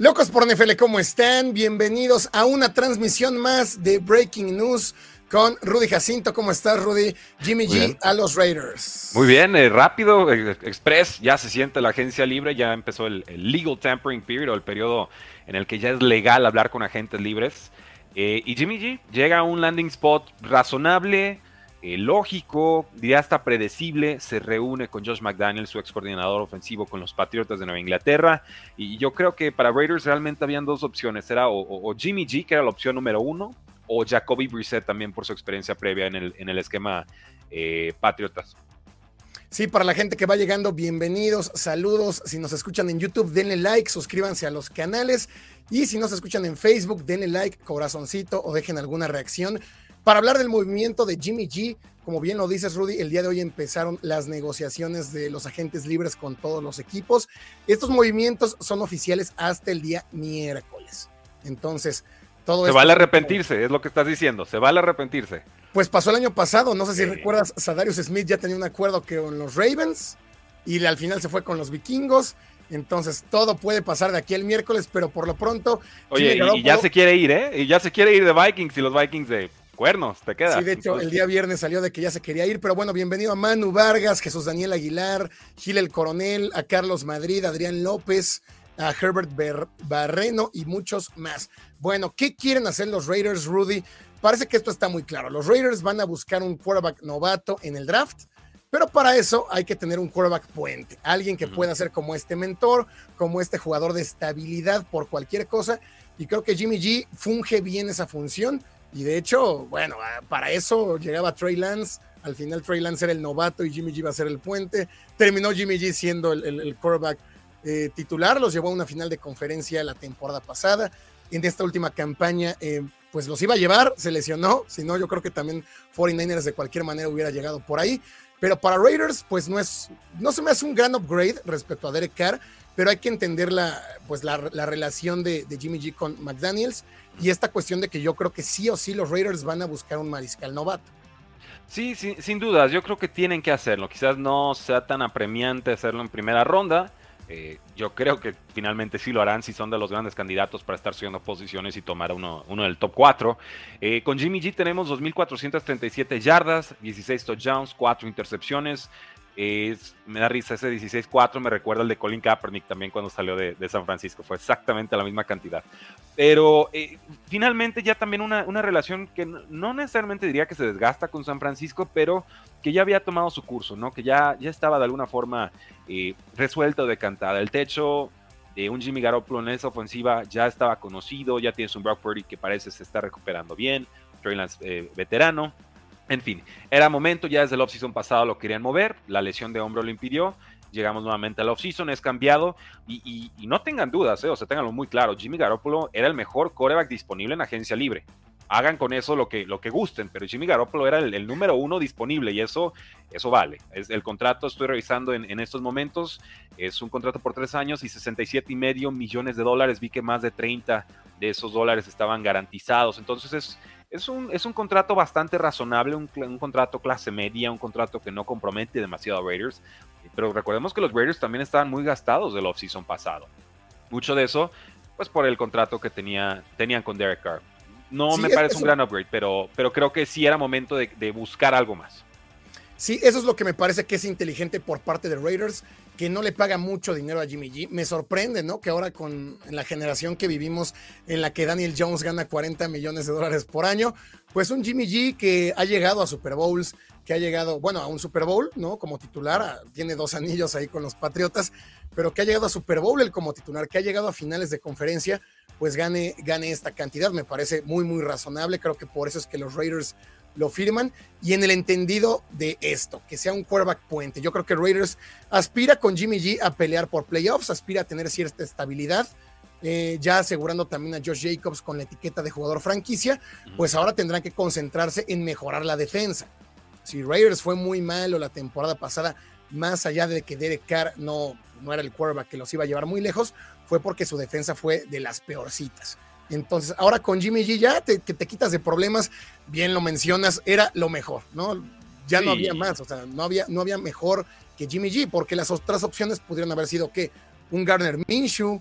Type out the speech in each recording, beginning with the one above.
Locos por NFL, ¿cómo están? Bienvenidos a una transmisión más de Breaking News con Rudy Jacinto. ¿Cómo estás, Rudy? Jimmy G a los Raiders. Muy bien, eh, rápido, eh, express, ya se siente la agencia libre, ya empezó el, legal tampering period, o el periodo en el que ya es legal hablar con agentes libres. Eh, y Jimmy G llega a un landing spot razonable, eh, lógico, ya está predecible, se reúne con Josh McDaniel, su ex coordinador ofensivo con los Patriotas de Nueva Inglaterra, y yo creo que para Raiders realmente habían dos opciones, era o, Jimmy G, que era la opción número uno, o Jacoby Brissett también por su experiencia previa en el, en el esquema eh, Patriotas. Sí, para la gente que va llegando, bienvenidos, saludos. Si nos escuchan en YouTube, denle like, suscríbanse a los canales. Y si nos escuchan en Facebook, denle like, corazoncito o dejen alguna reacción. Para hablar del movimiento de Jimmy G, como bien lo dices, Rudy, el día de hoy empezaron las negociaciones de los agentes libres con todos los equipos. Estos movimientos son oficiales hasta el día miércoles. Entonces, todo Se vale arrepentirse, es lo que estás diciendo. Se vale arrepentirse. Pues pasó el año pasado, no sé si recuerdas, Sadarius Smith ya tenía un acuerdo con los Ravens y al final se fue con los vikingos. Entonces, todo puede pasar de aquí el miércoles, pero por lo pronto. Oye, y, ya se quiere ir, ¿eh? Y ya se quiere ir de Vikings y los Vikings de cuernos, te queda. Sí, de hecho, el día viernes salió de que ya se quería ir, pero bueno, bienvenido a Manu Vargas, Jesús Daniel Aguilar, Gil el Coronel, a Carlos Madrid, Adrián López, a Herbert Barreno y muchos más. Bueno, ¿qué quieren hacer los Raiders, Rudy? Parece que esto está muy claro. Los Raiders van a buscar un quarterback novato en el draft. Pero para eso hay que tener un quarterback puente, alguien que pueda ser como este mentor, como este jugador de estabilidad por cualquier cosa. Y creo que Jimmy G funge bien esa función y de hecho, bueno, ah, para eso llegaba Trey Lance. Al final Trey Lance era el novato y Jimmy G iba a ser el puente. Terminó Jimmy G siendo el, quarterback eh, titular. Los llevó a una final de conferencia la temporada pasada. En esta última campaña, eh, pues los iba a llevar, se lesionó. Si no, yo creo que también 49ers de cualquier manera hubiera llegado por ahí. Pero para Raiders, pues no es, no se me hace un gran upgrade respecto a Derek Carr, pero hay que entender la, pues la, relación de, Jimmy G con McDaniels y esta cuestión de que yo creo que sí o sí los Raiders van a buscar un mariscal novato. Sí, sí, sin dudas, yo creo que tienen que hacerlo. Quizás no sea tan apremiante hacerlo en primera ronda. Eh, yo creo que finalmente sí lo harán si son de los grandes candidatos para estar subiendo posiciones y tomar uno, uno del top 4. Eh, con Jimmy G tenemos 2.437 yardas, 16 touchdowns, 4 intercepciones, me da risa ese 16-4, me recuerda el de Colin Kaepernick también cuando salió de, San Francisco, fue exactamente la misma cantidad. Pero eh, finalmente ya también una, relación que no, necesariamente diría que se desgasta con San Francisco, pero que ya había tomado su curso, ¿no? que ya, ya estaba de alguna forma eh, resuelta o decantada. El techo de un Jimmy Garoppolo en esa ofensiva ya estaba conocido, ya tienes un Brock Purdy que parece se está recuperando bien, Trey Lance eh, veterano, en fin, era momento, ya desde el offseason pasado lo querían mover, la lesión de hombro lo impidió, llegamos nuevamente al offseason, es cambiado y, no tengan dudas, eh, o sea, tenganlo muy claro, Jimmy Garoppolo era el mejor coreback disponible en agencia libre. Hagan con eso lo que, lo que gusten, pero Jimmy Garoppolo era el, número uno disponible y eso, eso vale. Es, el contrato, estoy revisando en, en, estos momentos, es un contrato por tres años y 67 y medio millones de dólares. Vi que más de 30 de esos dólares estaban garantizados. Entonces es, es un, es un contrato bastante razonable, un, contrato clase media, un contrato que no compromete demasiado a Raiders. Pero recordemos que los Raiders también estaban muy gastados del offseason pasado. Mucho de eso, pues por el contrato que tenía, tenían con Derek Carr. No me parece un gran upgrade, pero, pero creo que sí era momento de, de buscar algo más. Sí, eso es lo que me parece que es inteligente por parte de Raiders que no le paga mucho dinero a Jimmy G. Me sorprende, ¿no? Que ahora con la generación que vivimos en la que Daniel Jones gana 40 millones de dólares por año, pues un Jimmy G que ha llegado a Super Bowls, que ha llegado, bueno, a un Super Bowl, ¿no? Como titular, tiene dos anillos ahí con los Patriotas, pero que ha llegado a Super Bowl como titular, que ha llegado a finales de conferencia, pues gane, gane esta cantidad. Me parece muy, muy razonable. Creo que por eso es que los Raiders lo firman y en el entendido de esto, que sea un quarterback puente. Yo creo que Raiders aspira con Jimmy G a pelear por playoffs, aspira a tener cierta estabilidad eh, ya asegurando también a Josh Jacobs con la etiqueta de jugador franquicia, pues ahora tendrán que concentrarse en mejorar la defensa. Si Raiders fue muy malo la temporada pasada, más allá de que Derek Carr no, no era el quarterback que los iba a llevar muy lejos, fue porque su defensa fue de las peorcitas. Entonces, ahora con Jimmy G ya te, que te quitas de problemas, bien lo mencionas, era lo mejor, ¿no? Ya no había más, o sea, no había, no había mejor que Jimmy G, porque las otras opciones pudieron haber sido que un Garner Minshew,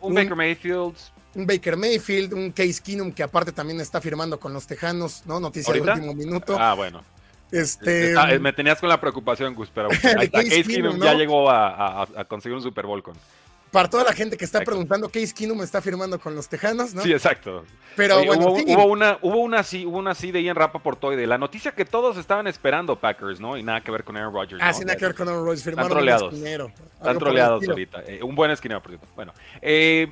un, Baker Mayfield, un Baker Mayfield, un Case Keenum que aparte también está firmando con los Tejanos, ¿no? Noticia de último minuto. Ah, bueno. Este, eh, me tenías con la preocupación, Gus, pero Case, Keenum, ya llegó a, a, conseguir un Super Bowl con, para toda la gente que está preguntando, Case Keenum está firmando con los Tejanos, ¿no? Sí, exacto. Pero bueno, hubo, una, hubo una así, hubo una así de Ian Rappaportoide. La noticia que todos estaban esperando Packers, ¿no? Y nada que ver con Aaron Rodgers. Ah, sí, nada que ver con Aaron Rodgers. Firmaron Están troleados. Un Están troleados ahorita. Eh, un buen esquinero, por cierto. Bueno, eh,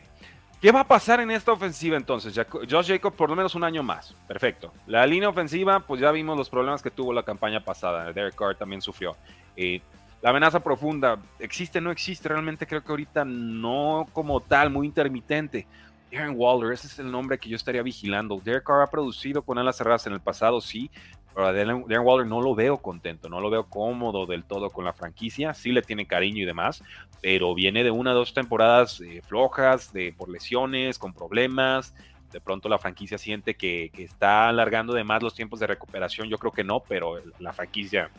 ¿Qué va a pasar en esta ofensiva entonces? Josh Jacob por lo menos un año más. Perfecto. La línea ofensiva, pues ya vimos los problemas que tuvo la campaña pasada. Derek Carr también sufrió. Eh, la amenaza profunda, ¿existe no existe? Realmente creo que ahorita no como tal, muy intermitente. Darren Waller, ese es el nombre que yo estaría vigilando. Derek Carr ha producido con alas cerradas en el pasado, sí, pero a Darren Waller no lo veo contento, no lo veo cómodo del todo con la franquicia. Sí le tiene cariño y demás, pero viene de una o dos temporadas eh, flojas, de, por lesiones, con problemas. De pronto la franquicia siente que, que está alargando de más los tiempos de recuperación. Yo creo que no, pero la franquicia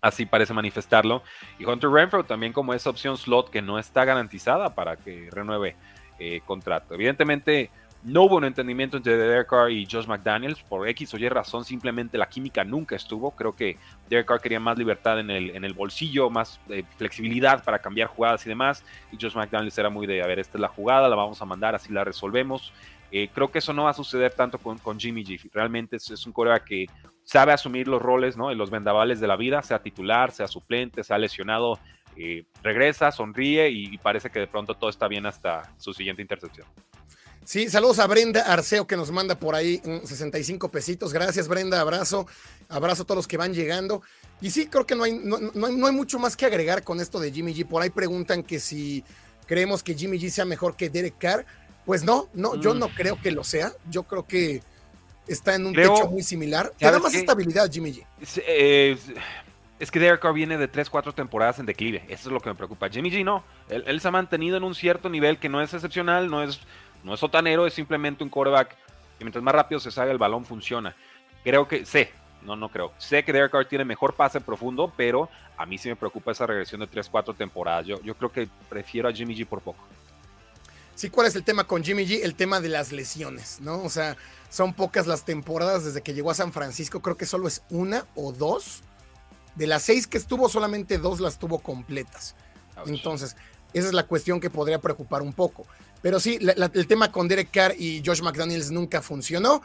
Así parece manifestarlo. Y Hunter Renfro también como esa opción slot que no está garantizada para que renueve eh, contrato. Evidentemente no hubo un entendimiento entre Derek Carr y Josh McDaniels. Por X o Y razón simplemente la química nunca estuvo. Creo que Derek Carr quería más libertad en el, en el bolsillo, más eh, flexibilidad para cambiar jugadas y demás. Y Josh McDaniels era muy de, a ver, esta es la jugada, la vamos a mandar, así la resolvemos. Eh, creo que eso no va a suceder tanto con, con Jimmy G. Realmente es, es un corea que sabe asumir los roles, ¿no? En los vendavales de la vida, sea titular, sea suplente, sea lesionado, eh, regresa, sonríe y, parece que de pronto todo está bien hasta su siguiente intercepción. Sí, saludos a Brenda Arceo que nos manda por ahí 65 pesitos. Gracias, Brenda. Abrazo. Abrazo a todos los que van llegando. Y sí, creo que no hay, no, no hay mucho más que agregar con esto de Jimmy G. Por ahí preguntan que si creemos que Jimmy G sea mejor que Derek Carr. Pues no, no, yo mm. no creo que lo sea. Yo creo que está en un techo muy similar. Te da más estabilidad, Jimmy G. Es, que Derek Carr viene de 3, 4 temporadas en declive. Eso es lo que me preocupa. Jimmy G no. Él, se ha mantenido en un cierto nivel que no es excepcional, no es, no es sotanero, es simplemente un quarterback. Y mientras más rápido se salga el balón, funciona. Creo que, sé, no, no creo. Sé que Derek Carr tiene mejor pase profundo, pero a mí sí me preocupa esa regresión de 3, 4 temporadas. Yo, yo creo que prefiero a Jimmy G por poco. Sí, ¿cuál es el tema con Jimmy G? El tema de las lesiones, ¿no? O sea, son pocas las temporadas desde que llegó a San Francisco, creo que solo es una o dos. De las seis que estuvo, solamente dos las tuvo completas. Entonces, esa es la cuestión que podría preocupar un poco. Pero sí, el tema con Derek Carr y Josh McDaniels nunca funcionó.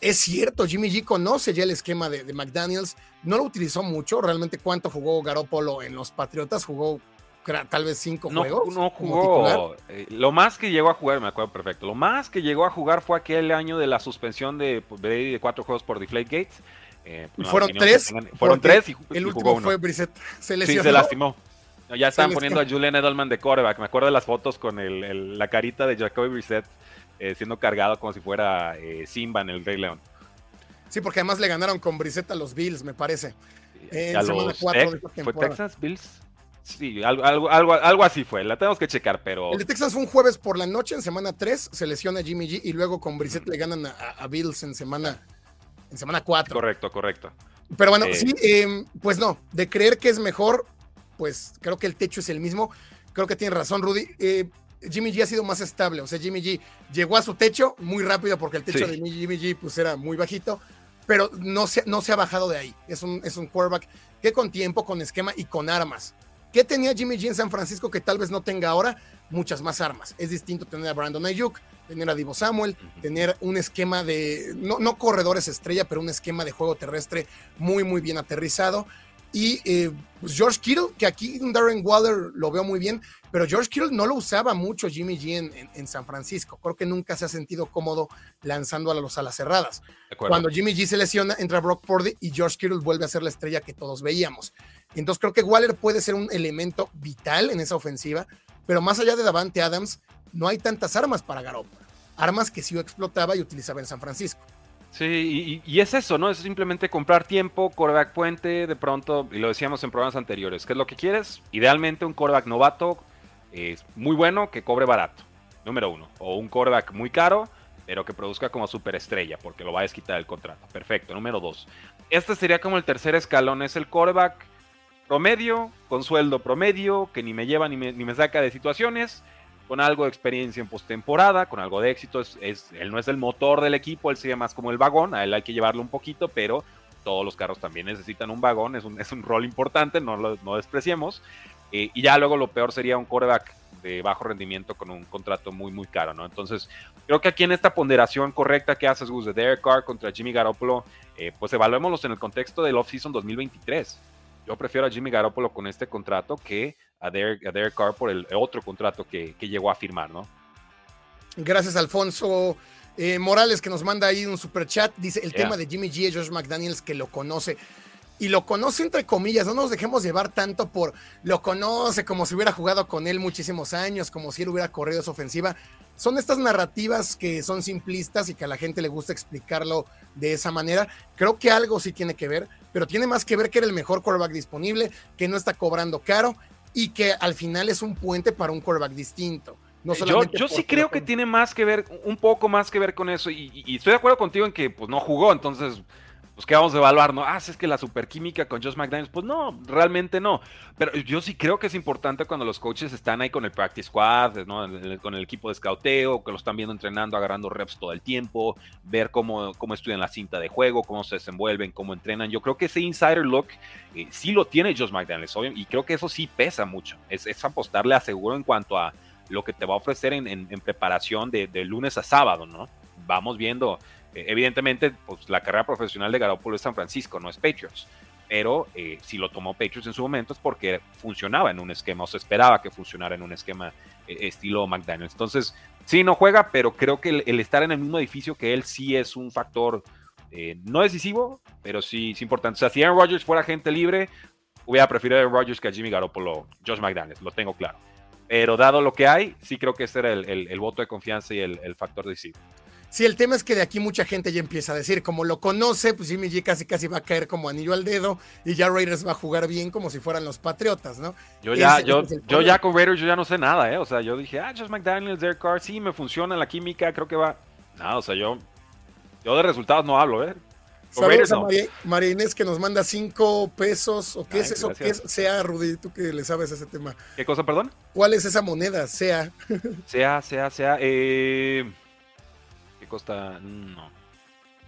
Es cierto, Jimmy G conoce ya el esquema de, de McDaniels, no lo utilizó mucho, realmente cuánto jugó Garoppolo en los Patriotas, jugó tal vez cinco no, juegos. No jugó. Eh, lo más que llegó a jugar, me acuerdo perfecto, lo más que llegó a jugar fue aquel año de la suspensión de, pues, de cuatro juegos por Deflate Gates. Eh, y fueron tres. fueron tres y, el último fue Brissett. Se lesionó. Sí, se lastimó. Ya estaban poniendo a Julian Edelman de coreback. Me acuerdo de las fotos con el, la carita de Jacoby Brissett eh, siendo cargado como si fuera Simba en el Rey León. Sí, porque además le ganaron con Brissett a los Bills, me parece. En semana 4 de ¿Fue Texas Bills? Sí, algo, algo, algo, así fue, la tenemos que checar, pero... El de Texas fue un jueves por la noche, en semana 3, se lesiona Jimmy G y luego con Brissett le ganan a, Bills en semana, en semana 4. Correcto, correcto. Pero bueno, eh, sí, em, pues no, de creer que es mejor, pues creo que el techo es el mismo. Creo que tiene razón, Rudy. Eh, Jimmy G ha sido más estable, o sea, Jimmy G llegó a su techo muy rápido porque el techo de Jimmy G pues era muy bajito, pero no se, no se ha bajado de ahí. Es un, es un quarterback que con tiempo, con esquema y con armas ¿Qué tenía Jimmy G en San Francisco que tal vez no tenga ahora? Muchas más armas. Es distinto tener a Brandon Ayuk, tener a Divo Samuel, tener un esquema de, no, no, corredores estrella, pero un esquema de juego terrestre muy, muy bien aterrizado. Y eh, pues George Kittle, que aquí Darren Waller lo veo muy bien, pero George Kittle no lo usaba mucho Jimmy G en, San Francisco. Creo que nunca se ha sentido cómodo lanzando a los alas cerradas. Cuando Jimmy G se lesiona, entra Brock Purdy y George Kittle vuelve a ser la estrella que todos veíamos. Entonces creo que Waller puede ser un elemento vital en esa ofensiva, pero más allá de Davante Adams, no hay tantas armas para Garoppolo. Armas que sí explotaba y utilizaba en San Francisco. Sí, y, es eso, ¿no? Es simplemente comprar tiempo, coreback puente, de pronto, y lo decíamos en programas anteriores, ¿qué es lo que quieres? Idealmente un coreback novato es muy bueno que cobre barato, número uno. O un coreback muy caro, pero que produzca como superestrella, porque lo va a desquitar el contrato. Perfecto, número dos. Este sería como el tercer escalón, es el coreback promedio, con sueldo promedio, que ni me lleva ni me, ni me saca de situaciones con algo de experiencia en postemporada, con algo de éxito. Es, él no es el motor del equipo, él sigue más como el vagón, a él hay que llevarlo un poquito, pero todos los carros también necesitan un vagón, es un, es un rol importante, no lo no despreciemos. Eh, y ya luego lo peor sería un quarterback de bajo rendimiento con un contrato muy, muy caro, ¿no? Entonces, creo que aquí en esta ponderación correcta que haces, Gus, de Derek Carr contra Jimmy Garoppolo, eh, pues evaluémoslos en el contexto del off-season 2023. Yo prefiero a Jimmy Garoppolo con este contrato que a Derek, Carr por el otro contrato que, llegó a firmar, ¿no? Gracias, Alfonso. Eh, Morales, que nos manda ahí un super chat, dice el tema de Jimmy G, Josh McDaniels, que lo conoce. Y lo conoce entre comillas, no nos dejemos llevar tanto por lo conoce como si hubiera jugado con él muchísimos años, como si él hubiera corrido su ofensiva. Son estas narrativas que son simplistas y que a la gente le gusta explicarlo de esa manera. Creo que algo sí tiene que ver, pero tiene más que ver que era el mejor quarterback disponible, que no está cobrando caro y que al final es un puente para un quarterback distinto. No yo, yo sí creo que tiene más que ver, un poco más que ver con eso, y, y, estoy de acuerdo contigo en que pues no jugó, entonces pues que vamos a evaluar, ¿no? Ah, es que la superquímica con Josh McDaniels, pues no, realmente no. Pero yo sí creo que es importante cuando los coaches están ahí con el practice squad, ¿no? con el equipo de scouteo, que lo están viendo entrenando, agarrando reps todo el tiempo, ver cómo, cómo estudian la cinta de juego, cómo se desenvuelven, cómo entrenan. Yo creo que ese insider look eh, sí lo tiene Josh McDaniels, y creo que eso sí pesa mucho. Es, es apostarle a seguro en cuanto a lo que te va a ofrecer en, preparación de, de lunes a sábado, ¿no? Vamos viendo evidentemente, pues la carrera profesional de Garoppolo es San Francisco, no es Patriots. Pero eh, si lo tomó Patriots en su momento es porque funcionaba en un esquema, o se esperaba que funcionara en un esquema eh, estilo McDaniels. Entonces, sí, no juega, pero creo que el, estar en el mismo edificio que él sí es un factor no decisivo, pero sí es importante. O sea, si Aaron Rodgers fuera gente libre, hubiera preferido a Rodgers que a Jimmy Garoppolo, Josh McDaniels, lo tengo claro. Pero dado lo que hay, sí creo que ese era el, voto de confianza y el, el factor decisivo. Sí, el tema es que de aquí mucha gente ya empieza a decir, como lo conoce, pues Jimmy G casi casi va a caer como anillo al dedo y ya Raiders va a jugar bien como si fueran los Patriotas, ¿no? Yo ya, yo, yo ya con Raiders yo ya no sé nada, ¿eh? O sea, yo dije, ah, Josh McDaniels, Derek Carr, sí, me funciona la química, creo que va. Nada, o sea, yo, yo de resultados no hablo, ¿eh? Saludos a María, Inés que nos manda cinco pesos. ¿O qué es eso? ¿Qué es SEA, Rudy? Tú que le sabes ese tema. ¿Qué cosa, perdón? ¿Cuál es esa moneda? SEA. SEA, SEA, SEA. Eh, costa. No.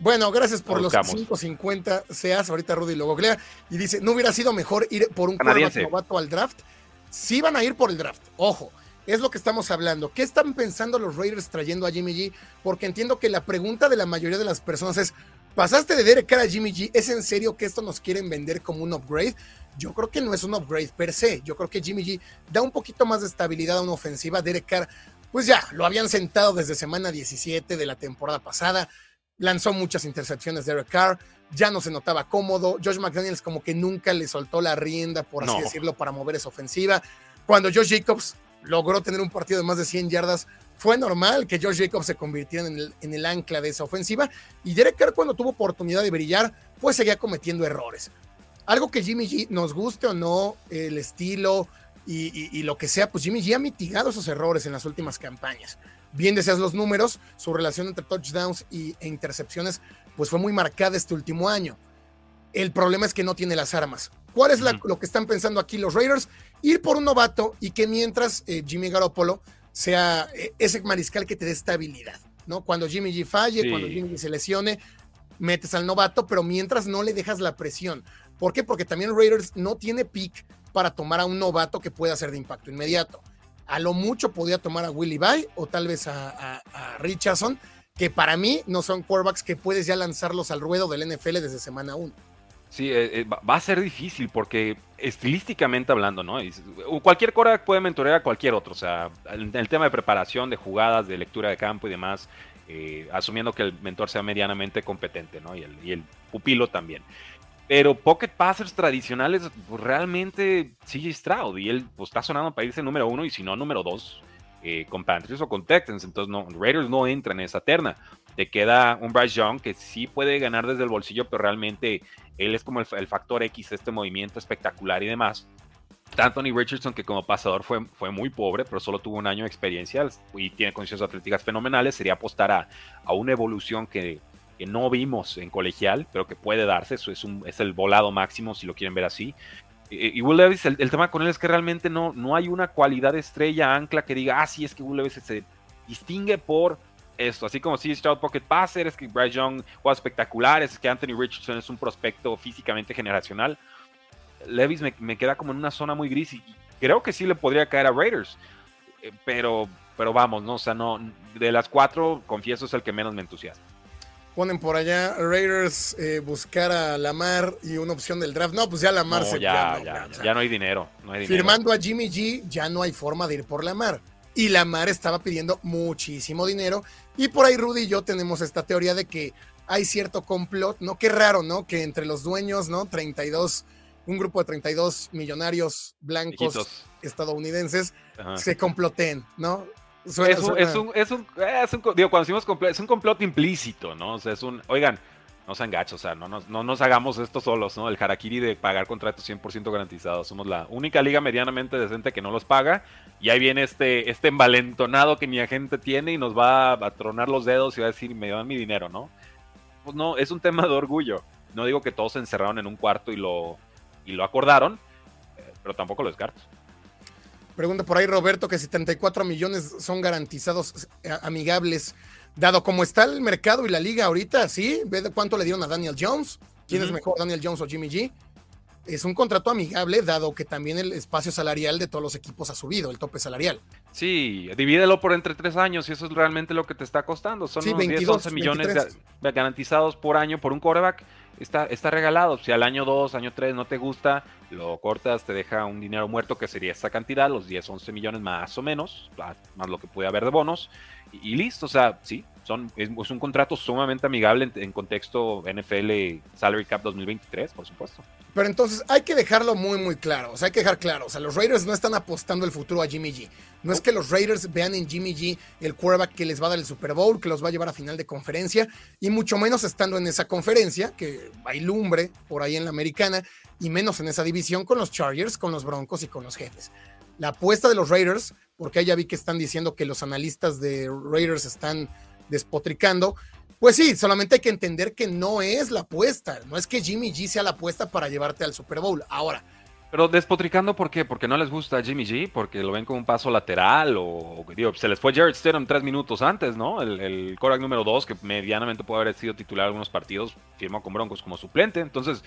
Bueno, gracias por los 5.50 seas. Ahorita Rudy lo googlea y dice: ¿No hubiera sido mejor ir por un novato al draft? Sí van a ir por el draft. Ojo, es lo que estamos hablando. ¿Qué están pensando los Raiders trayendo a Jimmy G? Porque entiendo que la pregunta de la mayoría de las personas es: ¿pasaste de Derek Carr a Jimmy G? ¿Es en serio que esto nos quieren vender como un upgrade? Yo creo que no es un upgrade per se. Yo creo que Jimmy G da un poquito más de estabilidad a una ofensiva. Derek Carr pues ya, lo habían sentado desde semana 17 de la temporada pasada, lanzó muchas intercepciones de Derek Carr, ya no se notaba cómodo, Josh McDaniels como que nunca le soltó la rienda, por así decirlo, para mover esa ofensiva. Cuando Josh Jacobs logró tener un partido de más de 100 yardas, fue normal que Josh Jacobs se convirtiera en el, en el ancla de esa ofensiva y Derek Carr cuando tuvo oportunidad de brillar, pues seguía cometiendo errores. Algo que Jimmy G nos guste o no, el estilo, y, lo que sea, pues Jimmy G ha mitigado esos errores en las últimas campañas. Bien deseas los números, su relación entre touchdowns y, e intercepciones, pues fue muy marcada este último año. El problema es que no tiene las armas. ¿Cuál es lo que están pensando aquí los Raiders? Ir por un novato y que mientras eh, Jimmy Garoppolo sea eh, ese mariscal que te dé estabilidad, ¿no? Cuando Jimmy G falle, cuando Jimmy G se lesione, metes al novato, pero mientras no le dejas la presión. ¿Por qué? Porque también Raiders no tiene pick para tomar a un novato que pueda ser de impacto inmediato. A lo mucho podía tomar a Willie Bay o tal vez a, Richardson, que para mí no son quarterbacks que puedes ya lanzarlos al ruedo del NFL desde semana 1. Sí, eh, eh, va a ser difícil porque estilísticamente hablando, ¿no? Cualquier quarterback puede mentorear a cualquier otro, o sea, en el tema de preparación, de jugadas, de lectura de campo y demás, eh, asumiendo que el mentor sea medianamente competente, ¿no? El, y el pupilo también. Pero pocket passers tradicionales, pues realmente CJ Stroud. Y él pues, está sonando para irse número uno y si no, número dos. eh, con Panthers o con Texans. Entonces, no, Raiders no entra en esa terna. Te queda un Bryce Young que sí puede ganar desde el bolsillo, pero realmente él es como el, factor X de este movimiento espectacular y demás. Anthony Richardson, que como pasador fue, fue muy pobre, pero solo tuvo un año de experiencia y tiene condiciones atléticas fenomenales, sería apostar a, a una evolución que, que, no vimos en colegial, pero que puede darse. Eso es, un, es el volado máximo, si lo quieren ver así. Y, Will Levis, el, tema con él es que realmente no, no hay una cualidad estrella ancla que diga, ah, sí, es que Will Levis se distingue por esto. Así como si Stroud Pocket Passer, es que Bryce Young juega espectacular, es que Anthony Richardson es un prospecto físicamente generacional. Levis me, queda como en una zona muy gris y, creo que sí le podría caer a Raiders. Eh, pero, pero vamos, ¿no? O sea, no, de las cuatro, confieso, es el que menos me entusiasma ponen por allá Raiders eh, buscar a Lamar y una opción del draft. No, pues ya Lamar se ya, ya, ya, no hay dinero, Firmando a Jimmy G, ya no hay forma de ir por Lamar. Y Lamar estaba pidiendo muchísimo dinero. Y por ahí Rudy y yo tenemos esta teoría de que hay cierto complot, ¿no? Qué raro, ¿no? Que entre los dueños, ¿no? 32, un grupo de 32 millonarios blancos estadounidenses se comploten, ¿no? Es, un, es, un, es, un, es un, digo, cuando decimos complot, es un complot implícito, ¿no? O sea, es un, oigan, no sean gachos, o sea, no nos, no nos hagamos esto solos, ¿no? El harakiri de pagar contratos 100% garantizados. Somos la única liga medianamente decente que no los paga. Y ahí viene este, este envalentonado que mi agente tiene y nos va a tronar los dedos y va a decir, me dan mi dinero, ¿no? Pues no, es un tema de orgullo. No digo que todos se encerraron en un cuarto y lo, y lo acordaron, eh, pero tampoco lo descarto. Pregunta por ahí Roberto que 74 millones son garantizados eh, amigables. Dado como está el mercado y la liga ahorita, ¿sí? ¿Ve de cuánto le dieron a Daniel Jones? ¿Quién es mejor, Daniel Jones o Jimmy G? Es un contrato amigable, dado que también el espacio salarial de todos los equipos ha subido, el tope salarial. Sí, divídelo por entre tres años y eso es realmente lo que te está costando. Son unos 10, 11 millones garantizados por año por un quarterback está, está regalado. Si al año 2, año 3 no te gusta, lo cortas, te deja un dinero muerto que sería esa cantidad, los 10, 11 millones más o menos, más lo que puede haber de bonos, y, listo. O sea, sí, son, es, un contrato sumamente amigable en, contexto NFL Salary Cap 2023, por supuesto. Pero entonces hay que dejarlo muy, muy claro. O sea, hay que dejar claro. O sea, los Raiders no están apostando el futuro a Jimmy G. No es que los Raiders vean en Jimmy G el quarterback que les va a dar el Super Bowl, que los va a llevar a final de conferencia, y mucho menos estando en esa conferencia, que hay lumbre por ahí en la americana, y menos en esa división con los Chargers, con los Broncos y con los jefes. La apuesta de los Raiders, porque ahí ya vi que están diciendo que los analistas de Raiders están despotricando, pues sí, solamente hay que entender que no es la apuesta, no es que Jimmy G sea la apuesta para llevarte al Super Bowl. Ahora. Pero despotricando, ¿por qué? Porque no les gusta Jimmy G, porque lo ven como un paso lateral, o digo, se les fue Jared Stidham tres minutos antes, ¿no? El, el número dos, que medianamente puede haber sido titular algunos partidos, firmó con Broncos como suplente. Entonces,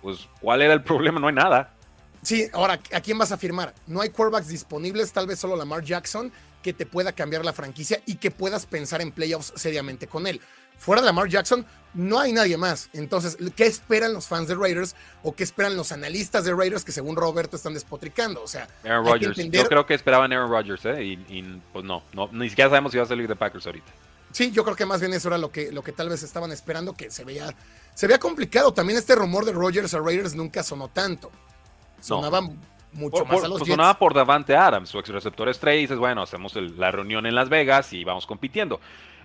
pues, ¿cuál era el problema? No hay nada. Sí, ahora, ¿a quién vas a firmar? No hay quarterbacks disponibles, tal vez solo Lamar Jackson, que te pueda cambiar la franquicia y que puedas pensar en playoffs seriamente con él fuera de Lamar Jackson, no hay nadie más. Entonces, ¿qué esperan los fans de Raiders o qué esperan los analistas de Raiders que según Roberto están despotricando? O sea, Aaron Rodgers. Yo creo que esperaban Aaron Rodgers, ¿eh? Y, pues no, no, ni siquiera sabemos si va a salir de Packers ahorita. Sí, yo creo que más bien eso era lo que, lo que tal vez estaban esperando, que se veía, se veía complicado. También este rumor de Rodgers a Raiders nunca sonó tanto. Sonaba mucho más a los pues Sonaba por Davante Adams, su ex receptor estrella, y dices, bueno, hacemos la reunión en Las Vegas y vamos compitiendo.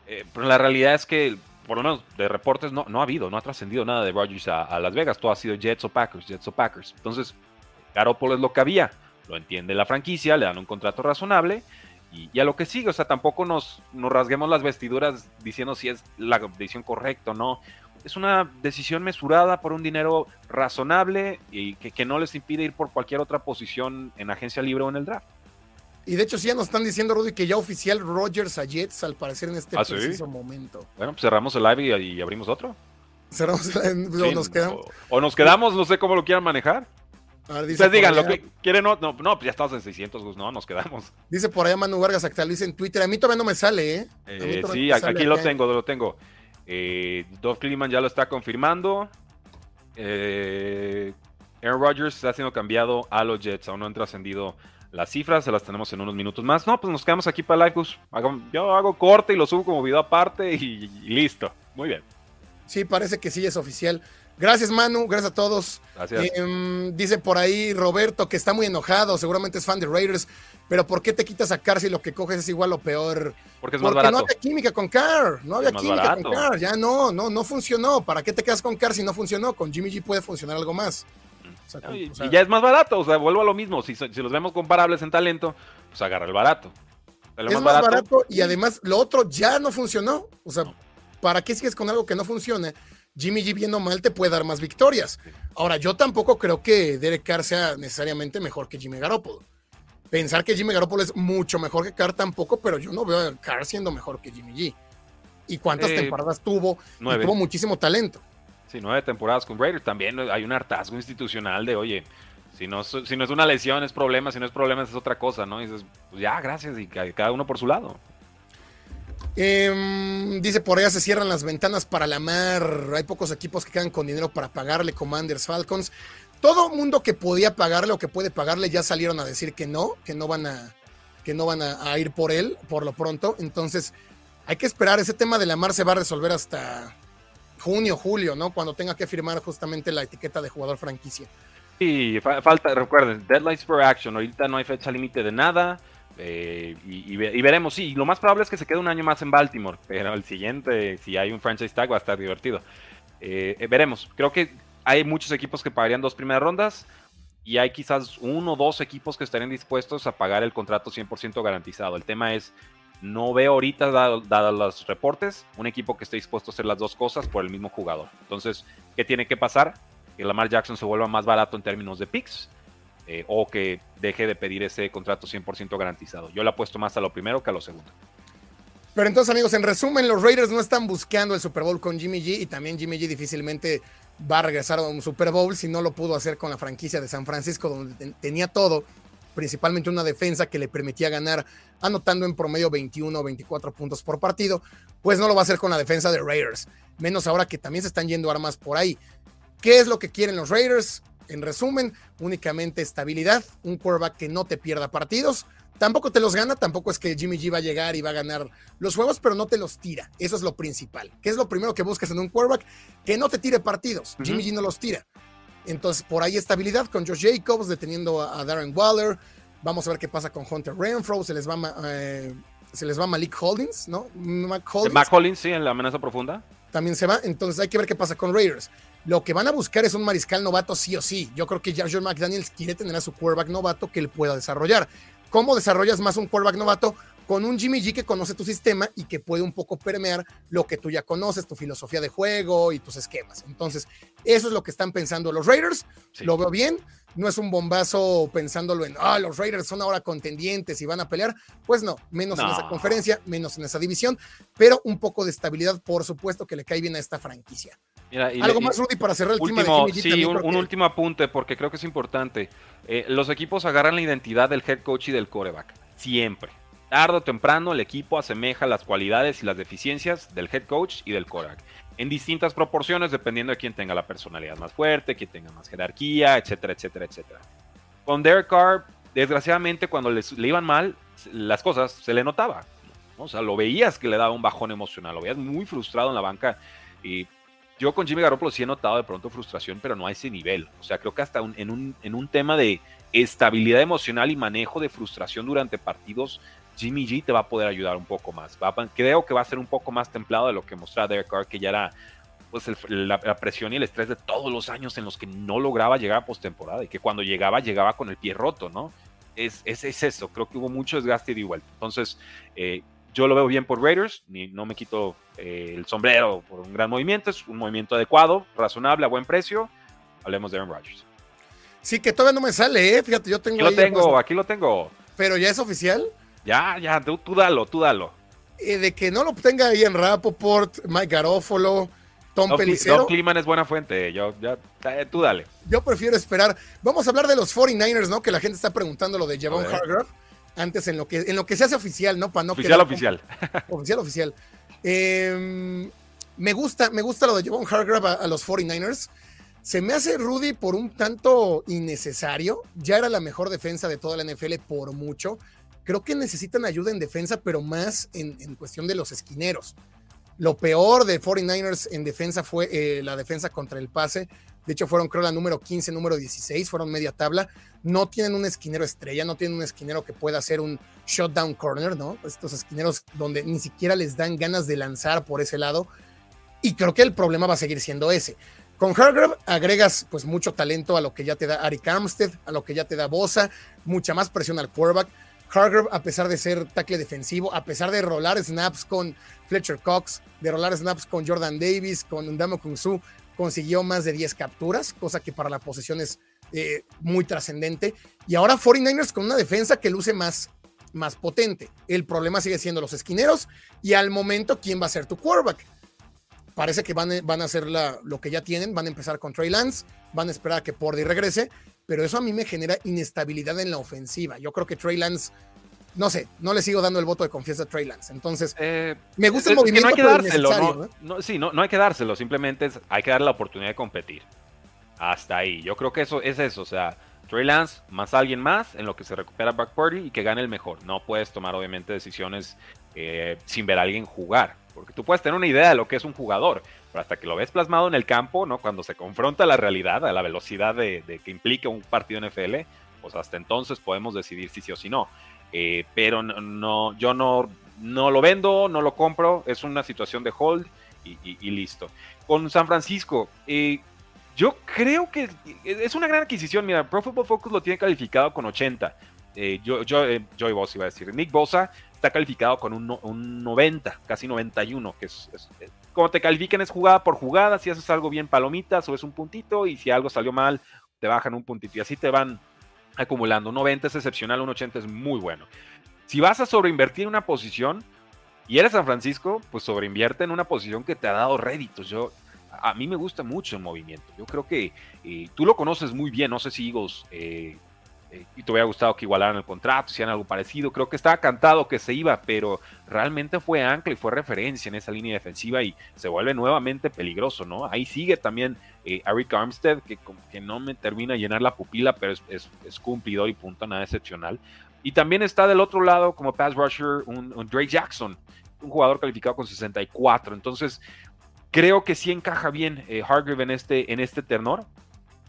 Eh, pero la realidad es que, por lo menos de reportes, no, no ha habido, no ha trascendido nada de Rodgers a, Las Vegas. Todo ha sido Jets o Packers, Jets o Packers. Entonces, Garoppolo es lo que había. Lo entiende la franquicia, le dan un contrato razonable. Y, a lo que sigue, o sea, tampoco nos, nos rasguemos las vestiduras diciendo si es la decisión correcta o no. Es una decisión mesurada por un dinero razonable y que, que no les impide ir por cualquier otra posición en agencia libre o en el draft. Y de hecho, sí ya nos están diciendo, Rudy, que ya oficial Rogers a Jets, al parecer en este ¿Ah, preciso momento. Bueno, pues cerramos el live y, abrimos otro. Cerramos el live, o nos quedamos. O, nos quedamos, no sé cómo lo quieran manejar. Ustedes digan, lo que quieren, no, no, no, pues ya estamos en 600, Gus, no, nos quedamos. Dice por allá Manu Vargas, actualiza en Twitter. A mí todavía no me sale, ¿eh? eh sí, aquí lo tengo, lo tengo. Eh, Dov Kliman ya lo está confirmando. Eh, Aaron Rodgers está siendo cambiado a los Jets, aún no han trascendido las cifras, se las tenemos en unos minutos más. No, pues nos quedamos aquí para live. yo hago corte y lo subo como video aparte y, listo. Muy bien. Sí, parece que sí es oficial. Gracias, Manu. Gracias a todos. Gracias. Em, dice por ahí Roberto que está muy enojado. Seguramente es fan de Raiders. Pero ¿por qué te quitas a Carr si lo que coges es igual o peor? Porque es más Porque barato. no había química con Carr. No había química barato. con Carr. Ya no, no, no funcionó. ¿Para qué te quedas con Carr si no funcionó? Con Jimmy G puede funcionar algo más. O sea, con- Y, o sea, y ya es más barato, o sea, vuelvo a lo mismo. Si, los vemos comparables en talento, pues agarra el barato. Es más barato, y además lo otro ya no funcionó. O sea, ¿para qué sigues con algo que no funciona? Jimmy G bien o mal te puede dar más victorias. Ahora, yo tampoco creo que Derek Carr sea necesariamente mejor que Jimmy Garoppolo. Pensar que Jimmy Garoppolo es mucho mejor que Carr tampoco, pero yo no veo a Carr siendo mejor que Jimmy G. ¿Y cuántas Eh, temporadas tuvo? Y tuvo muchísimo talento. Sí, nueve temporadas con Raiders. También hay un hartazgo institucional de, oye, si no, es- si no es una lesión es problema, si no es problema es otra cosa, ¿no? Y dices, pues ya, gracias, y ca- cada uno por su lado. Em, dice por allá se cierran las ventanas para la mar. Hay pocos equipos que quedan con dinero para pagarle. Commanders, Falcons. Todo mundo que podía pagarle o que puede pagarle ya salieron a decir que no, que no van a, que no van a, ir por él por lo pronto. Entonces hay que esperar. Ese tema de la mar se va a resolver hasta junio, julio, ¿no? Cuando tenga que firmar justamente la etiqueta de jugador franquicia. Fa- falta, recuerden, deadlines for action. Ahorita no hay fecha límite de nada. Eh, y, y y veremos, sí, lo más probable es que se quede un año más en Baltimore, pero el siguiente, si hay un franchise tag, va a estar divertido. Eh, eh, veremos, creo que hay muchos equipos que pagarían dos primeras rondas y hay quizás uno o dos equipos que estarían dispuestos a pagar el contrato 100% garantizado. El tema es, no veo ahorita, dado- dados los reportes, un equipo que esté dispuesto a hacer las dos cosas por el mismo jugador. Entonces, ¿qué tiene que pasar? Que Lamar Jackson se vuelva más barato en términos de picks eh, o que deje de pedir ese contrato 100% garantizado. Yo le apuesto más a lo primero que a lo segundo. Pero entonces, amigos, en resumen, los Raiders no están buscando el Super Bowl con Jimmy G y también Jimmy G difícilmente va a regresar a un Super Bowl si no lo pudo hacer con la franquicia de San Francisco, donde ten- tenía todo, principalmente una defensa que le permitía ganar anotando en promedio 21 o 24 puntos por partido, pues no lo va a hacer con la defensa de Raiders, menos ahora que también se están yendo armas por ahí. ¿Qué es lo que quieren los Raiders? En resumen, únicamente estabilidad, un quarterback que no te pierda partidos. Tampoco te los gana, tampoco es que Jimmy G va a llegar y va a ganar los juegos, pero no te los tira. Eso es lo principal. ¿Qué es lo primero que buscas en un quarterback? Que no te tire partidos. Jimmy G no los tira. Entonces, por ahí estabilidad con Josh Jacobs, deteniendo a, a Darren Waller. Vamos a ver qué pasa con Hunter Renfro. Se les va, eh, se les va Malik Holdings, ¿no? Mac Holdings Mac Hollins, sí, en la amenaza profunda. también se va. Entonces hay que ver qué pasa con Raiders. Lo que van a buscar es un mariscal novato sí o sí. Yo creo que ya Josh McDaniels quiere tener a su quarterback novato que él pueda desarrollar. ¿Cómo desarrollas más un quarterback novato? Con un Jimmy G que conoce tu sistema y que puede un poco permear lo que tú ya conoces, tu filosofía de juego y tus esquemas. Entonces, eso es lo que están pensando los Raiders. Sí. Lo veo bien. No es un bombazo pensándolo en, ah, los Raiders son ahora contendientes y van a pelear. Pues no, menos en esa conferencia, menos en esa división, pero un poco de estabilidad, por supuesto, que le cae bien a esta franquicia. Mira, y- Algo más, Rudy, para cerrar el tema de Último, Jimmy G. sí, un, último apunte porque creo que es importante. Eh, los equipos agarran la identidad del head coach y del coreback. Siempre. Tardo o temprano el equipo asemeja las cualidades y las deficiencias del head coach y del coreback. En distintas proporciones dependiendo de quién tenga la personalidad más fuerte, quién tenga más jerarquía, etcétera, etcétera, etcétera. Con Derek Carr, desgraciadamente cuando les- le iban mal, las cosas se le notaba. ¿no? O sea, lo veías que le daba un bajón emocional, lo veías muy frustrado en la banca. Y yo con Jimmy Garoppolo sí he notado de pronto frustración, pero no a ese nivel. O sea, creo que hasta en, un, tema de estabilidad emocional y manejo de frustración durante partidos, Jimmy G te va a poder ayudar un poco más. Creo que va a ser un poco más templado de lo que mostraba Derek Carr, que ya era pues la, presión y el estrés de todos los años en los que no lograba llegar a postemporada y que cuando llegaba, llegaba con el pie roto, ¿no? Es eso, creo que hubo mucho desgaste y de vuelta. Entonces, eh, yo lo veo bien por Raiders, ni, no me quito eh, el sombrero por un gran movimiento, es un movimiento adecuado, razonable, a buen precio. Hablemos de Aaron Rodgers. Sí, que todavía no me sale, ¿eh? Fíjate, yo tengo. Aquí lo tengo, aquí lo tengo. Pero ya es oficial. Ya, ya, tú, tú dalo, tú dalo. eh, de que no lo tenga ahí en Rapoport, Mike Garofolo, Tom Doug, Pelicero. Doug Kliman es buena fuente, yo, ya, eh, tú dale. Yo prefiero esperar. Vamos a hablar de los 49ers, ¿no? Que la gente está preguntando lo de Javon. Hargrave. Antes en lo que en lo que se hace oficial, ¿no? Para no Oficial, quedar- oficial. oficial, oficial. Eh, me gusta, me gusta lo de Javon Hargrave a, a los 49ers. Se me hace Rudy por un tanto innecesario. Ya era la mejor defensa de toda la NFL por mucho. Creo que necesitan ayuda en defensa, pero más en, en cuestión de los esquineros. Lo peor de 49ers en defensa fue eh, la defensa contra el pase. De hecho, fueron, creo, la número 15, número 16, fueron media tabla. No tienen un esquinero estrella, no tienen un esquinero que pueda hacer un shutdown corner, ¿no? Estos esquineros donde ni siquiera les dan ganas de lanzar por ese lado. Y creo que el problema va a seguir siendo ese. Con Hargrave agregas pues mucho talento a lo que ya te da Ari Armstead, a lo que ya te da Bosa, mucha más presión al quarterback. Hargrave, a pesar de ser tackle defensivo, a pesar de rolar snaps con Fletcher Cox, de rolar snaps con Jordan Davis, con Ndamo Kung consiguió más de 10 capturas, cosa que para la posesión es eh, muy trascendente. Y ahora 49ers con una defensa que luce más, más potente. El problema sigue siendo los esquineros y al momento, ¿quién va a ser tu quarterback? Parece que van, van a hacer lo que ya tienen, van a empezar con Trey Lance, van a esperar a que Pordy regrese, pero eso a mí me genera inestabilidad en la ofensiva. Yo creo que Trey Lance, no sé, no le sigo dando el voto de confianza a Trey Lance. Entonces, eh, me gusta el movimiento. no hay que dárselo, ¿no? sí, no, no hay que dárselo, simplemente hay que darle la oportunidad de competir. Hasta ahí. Yo creo que eso es eso, o sea, Trey Lance más alguien más en lo que se recupera Back Party y que gane el mejor. No puedes tomar obviamente decisiones eh, sin ver a alguien jugar. Porque tú puedes tener una idea de lo que es un jugador, pero hasta que lo ves plasmado en el campo, ¿no? Cuando se confronta la realidad, a la velocidad de, que implica un partido NFL, pues hasta entonces podemos decidir si sí o si no. Eh, pero no, yo no, no lo vendo, no lo compro, es una situación de hold y, listo. Con San Francisco, eh, yo creo que es una gran adquisición. Mira, Pro Football Focus lo tiene calificado con 80. Eh, yo, Joey Bosa iba a decir. Nick Bosa está calificado con un, 90, casi 91, que es, como te califican es jugada por jugada, si haces algo bien palomitas, subes un puntito y si algo salió mal, te bajan un puntito y así te van acumulando. Un 90 es excepcional, un 80 es muy bueno. Si vas a sobreinvertir una posición y eres San Francisco, pues sobreinvierte en una posición que te ha dado réditos. Yo, a mí me gusta mucho el movimiento. Yo creo que eh, tú lo conoces muy bien. No sé si Eagles eh, eh, y te hubiera gustado que igualaran el contrato, hicieran algo parecido. Creo que estaba cantado que se iba, pero realmente fue ancla y fue referencia en esa línea defensiva y se vuelve nuevamente peligroso, ¿no? Ahí sigue también eh, Eric Armstead, que, que, no me termina de llenar la pupila, pero es, es, cumplidor y punto, nada excepcional. Y también está del otro lado, como pass rusher, un, Drake Jackson, un jugador calificado con 64. Entonces, creo que sí encaja bien eh, Hargrave en este, en este tenor.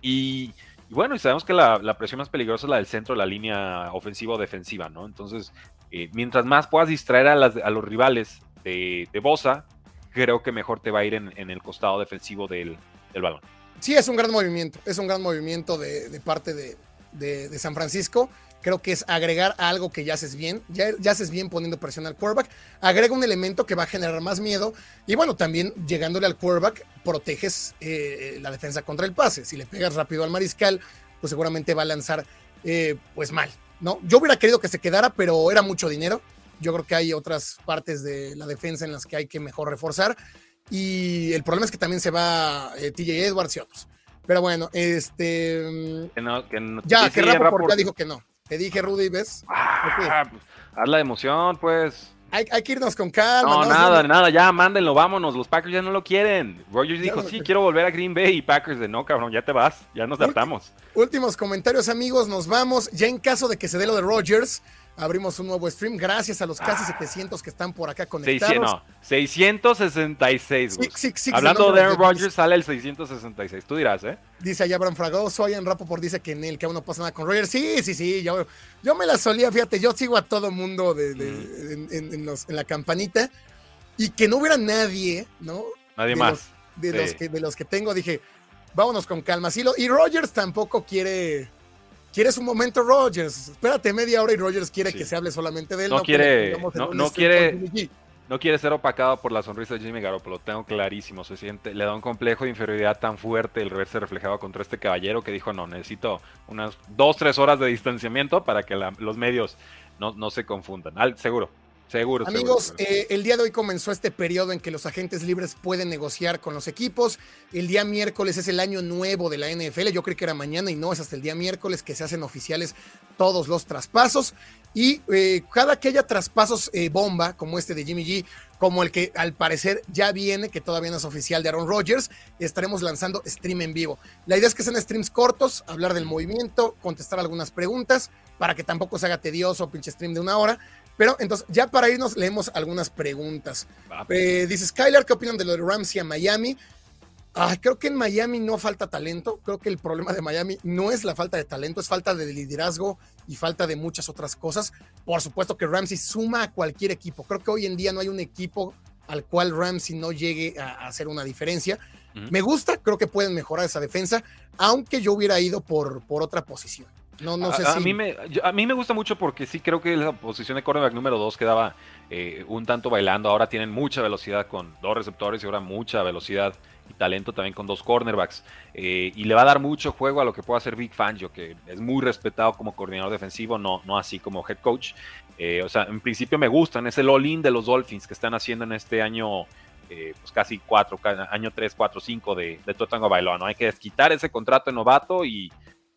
Y y bueno, y sabemos que la, presión más peligrosa es la del centro de la línea ofensiva o defensiva, ¿no? Entonces, eh, mientras más puedas distraer a, los rivales de, de, Bosa, creo que mejor te va a ir en, el costado defensivo del, balón. Sí, es un gran movimiento, es un gran movimiento de, parte de, de San Francisco creo que es agregar algo que ya haces bien, ya, ya, haces bien poniendo presión al quarterback, agrega un elemento que va a generar más miedo y bueno, también llegándole al quarterback proteges eh, la defensa contra el pase, si le pegas rápido al mariscal, pues seguramente va a lanzar eh, pues mal, ¿no? Yo hubiera querido que se quedara, pero era mucho dinero, yo creo que hay otras partes de la defensa en las que hay que mejor reforzar y el problema es que también se va eh, TJ Edwards y otros. Pero bueno, este. Que no, que no, ya, que Rapport ya dijo que no. Te dije, Rudy, ¿ves? Ah, pues, haz la emoción, pues. Hay, que irnos con calma. No, nada, nada, ya mándenlo, vámonos. Los Packers ya no lo quieren. Rogers dijo, sí, quiero volver a Green Bay. Y Packers de, no, cabrón, ya te vas, ya nos adaptamos. Últimos comentarios, amigos, nos vamos. Ya en caso de que se dé lo de Rogers, abrimos un nuevo stream. Gracias a los casi 700 ah. que están por acá conectados. 666. Hablando de Aaron Rodgers, sale el 666. Tú dirás, ¿eh? Dice allá Abraham Fragoso, Ian por dice que en el que aún no pasa nada con Rodgers. Sí, sí, sí. Yo, yo me la solía, fíjate, yo sigo a todo mundo de, mm. en, la campanita y que no hubiera nadie, ¿no? Nadie más. de, los que, de los que tengo, dije, vámonos con calma. y Rogers tampoco quiere ¿Quieres un momento, Rogers? Espérate media hora y Rogers quiere que se hable solamente de él. No, quiere, no, quiere, no quiere ser opacado por la sonrisa de Jimmy Garoppolo, lo tengo clarísimo. Se siente, le da un complejo de inferioridad tan fuerte el verse reflejado contra este caballero que dijo: No, necesito unas dos, tres horas de distanciamiento para que los medios no, no se confundan. seguro, Seguro. Amigos, eh, el día de hoy comenzó este periodo en que los agentes libres pueden negociar con los equipos. El día miércoles es el año nuevo de la NFL. Yo creo que era mañana y no, es hasta el día miércoles que se hacen oficiales todos los traspasos. Y eh, cada que haya traspasos eh, bomba, como este de Jimmy G, como el que al parecer ya viene, que todavía no es oficial de Aaron Rodgers, estaremos lanzando stream en vivo. La idea es que sean streams cortos, hablar del movimiento, contestar algunas preguntas, para que tampoco se haga tedioso, pinche stream de una hora Pero entonces, ya para irnos, leemos algunas preguntas. Eh, dice Skylar, ¿qué opinan de lo de Ramsey a Miami? Ah, creo que en Miami no falta talento. Creo que el problema de Miami no es la falta de talento, es falta de liderazgo y falta de muchas otras cosas. Por supuesto que Ramsey suma a cualquier equipo. Creo que hoy en día no hay un equipo al cual Ramsey no llegue a, hacer una diferencia. Me gusta, creo que pueden mejorar esa defensa, aunque yo hubiera ido por, por otra posición. No, no sé a, si... mí me, a mí me gusta mucho porque sí creo que la posición de cornerback número 2 quedaba eh, un tanto bailando. Ahora tienen mucha velocidad con dos receptores y ahora mucha velocidad y talento también con dos cornerbacks. Eh, y le va a dar mucho juego a lo que pueda hacer Big Fangio, que es muy respetado como coordinador defensivo, no, no así como head coach. Eh, o sea, en principio me gustan, es el all-in de los Dolphins que están haciendo en este año. pues casi cuatro, año 3, 4, 5 de, de Totango Bailón. ¿no? Hay que quitar ese contrato de novato y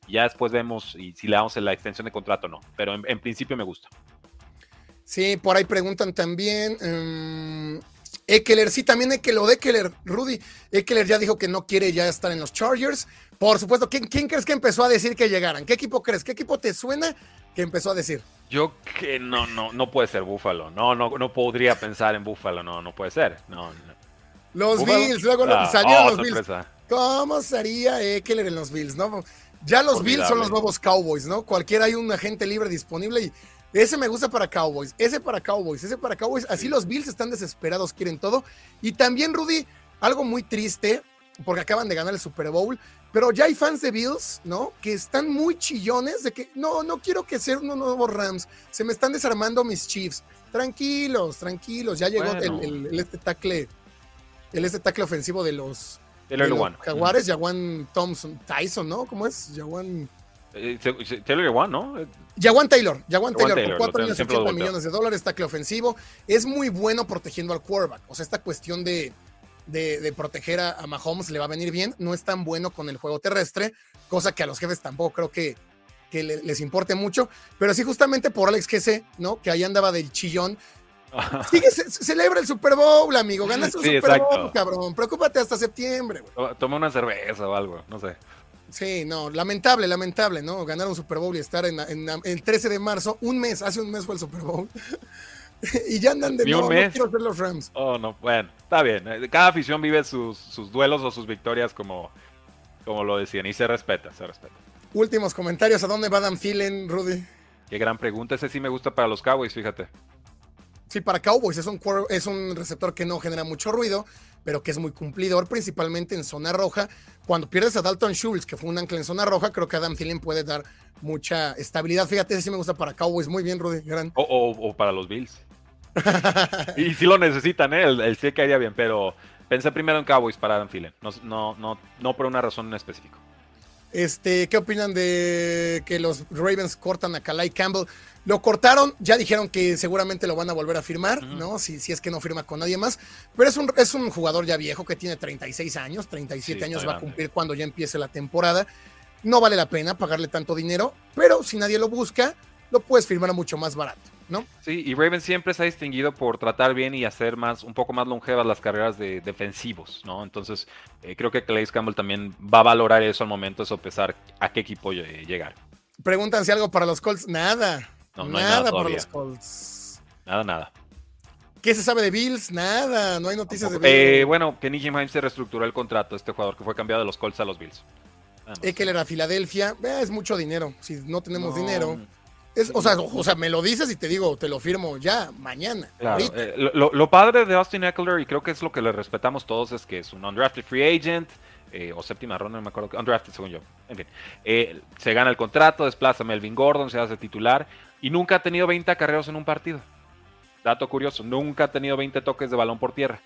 ya después vemos y si le damos la extensión de contrato o no. Pero en, principio me gusta. Sí, por ahí preguntan también. Um, Eckler, sí, también Eckler, de Eckler, Rudy. Eckler ya dijo que no quiere ya estar en los Chargers. Por supuesto, ¿quién, crees que empezó a decir que llegaran? ¿Qué equipo crees? ¿Qué equipo te suena que empezó a decir? Yo que no, no, no puede ser Búfalo. No, no, no podría pensar en Búfalo. No, no puede ser. No, Los Bills, luego ah, salieron oh, los Bills. ¿Cómo sería Eckler en los Bills? No, ya los Bills son los nuevos Cowboys, ¿no? Cualquiera hay un agente libre disponible y ese me gusta para Cowboys, ese para Cowboys, ese para Cowboys. Así los Bills están desesperados, quieren todo. Y también, Rudy, algo muy triste, porque acaban de ganar el Super Bowl, pero ya hay fans de Bills, ¿no? Que están muy chillones de que no, no quiero que sean unos nuevos Rams, se me están desarmando mis Chiefs. Tranquilos, tranquilos, ya llegó el, este tackle, el este tackle ofensivo de los, Taylor Jaguares, Jaguan Thompson, Tyson, ¿no? ¿Cómo es? Jaguan. Eh, Taylor Jaguan, ¿no? Jaguan Taylor, Jaguan Taylor, por 4 años y 80 millones de dólares, tackle ofensivo. Es muy bueno protegiendo al quarterback. O sea, esta cuestión de, de, proteger a, Mahomes le va a venir bien. No es tan bueno con el juego terrestre, cosa que a los jefes tampoco creo que, que les importe mucho. Pero sí, justamente por Alex Kese, ¿no? Que ahí andaba del chillón. Sigue, celebra el Super Bowl, amigo. Ganas un Super Bowl, cabrón. Preocúpate hasta septiembre. Toma una cerveza o algo, no sé. Sí, no, lamentable, lamentable, ¿no? Ganar un Super Bowl y estar en, el 13 de marzo, un mes, hace un mes fue el Super Bowl. y ya andan de nuevo, no quiero ser los Rams. Oh, no, bueno, está bien. Cada afición vive sus, sus duelos o sus victorias como, como lo decían y se respeta, se respeta. Últimos comentarios, ¿a dónde va Dan Thielen, Rudy? Qué gran pregunta, ese sí me gusta para los Cowboys, fíjate. Sí, para Cowboys es un, es un receptor que no genera mucho ruido, pero que es muy cumplidor, principalmente en zona roja. Cuando pierdes a Dalton Schultz, que fue un ancla en zona roja, creo que Adam Thielen puede dar mucha estabilidad. Fíjate, ese sí me gusta para Cowboys. Muy bien, Rudy. Gran. O, para los Bills. y si lo necesitan, ¿eh? el, el sí caería bien, pero pensé primero en Cowboys para Adam Thielen, no, no, no, no por una razón en específico. Este, ¿Qué opinan de que los Ravens cortan a Kalai Campbell? Lo cortaron, ya dijeron que seguramente lo van a volver a firmar, ¿no? Si, si, es que no firma con nadie más. Pero es un, es un jugador ya viejo que tiene 36 años, 37 años va a cumplir cuando ya empiece la temporada. No vale la pena pagarle tanto dinero, pero si nadie lo busca, lo puedes firmar a mucho más barato. ¿No? Sí, y Raven siempre se ha distinguido por tratar bien y hacer más, un poco más longevas las carreras de defensivos, ¿no? Entonces, eh, creo que Clay Campbell también va a valorar eso al momento de sopesar a qué equipo llegar. Preguntan si algo para los Colts. Nada. nada, para los Colts. Nada, nada. ¿Qué se sabe de Bills? Nada, no hay noticias de Bills. Eh, bueno, que Nicky se reestructuró el contrato, este jugador que fue cambiado de los Colts a los Bills. Eckler a Filadelfia, eh, es mucho dinero. Si no tenemos dinero o, sea, o sea, me lo dices y te digo, te lo firmo ya, mañana. Eh, lo, padre de Austin Eckler, y creo que es lo que le respetamos todos, es que es un undrafted free agent, eh, o séptima ronda, no me acuerdo, undrafted según yo. En fin, eh, se gana el contrato, desplaza a Melvin Gordon, se hace titular, y nunca ha tenido 20 acarreos en un partido. Dato curioso, nunca ha tenido 20 toques de balón por tierra.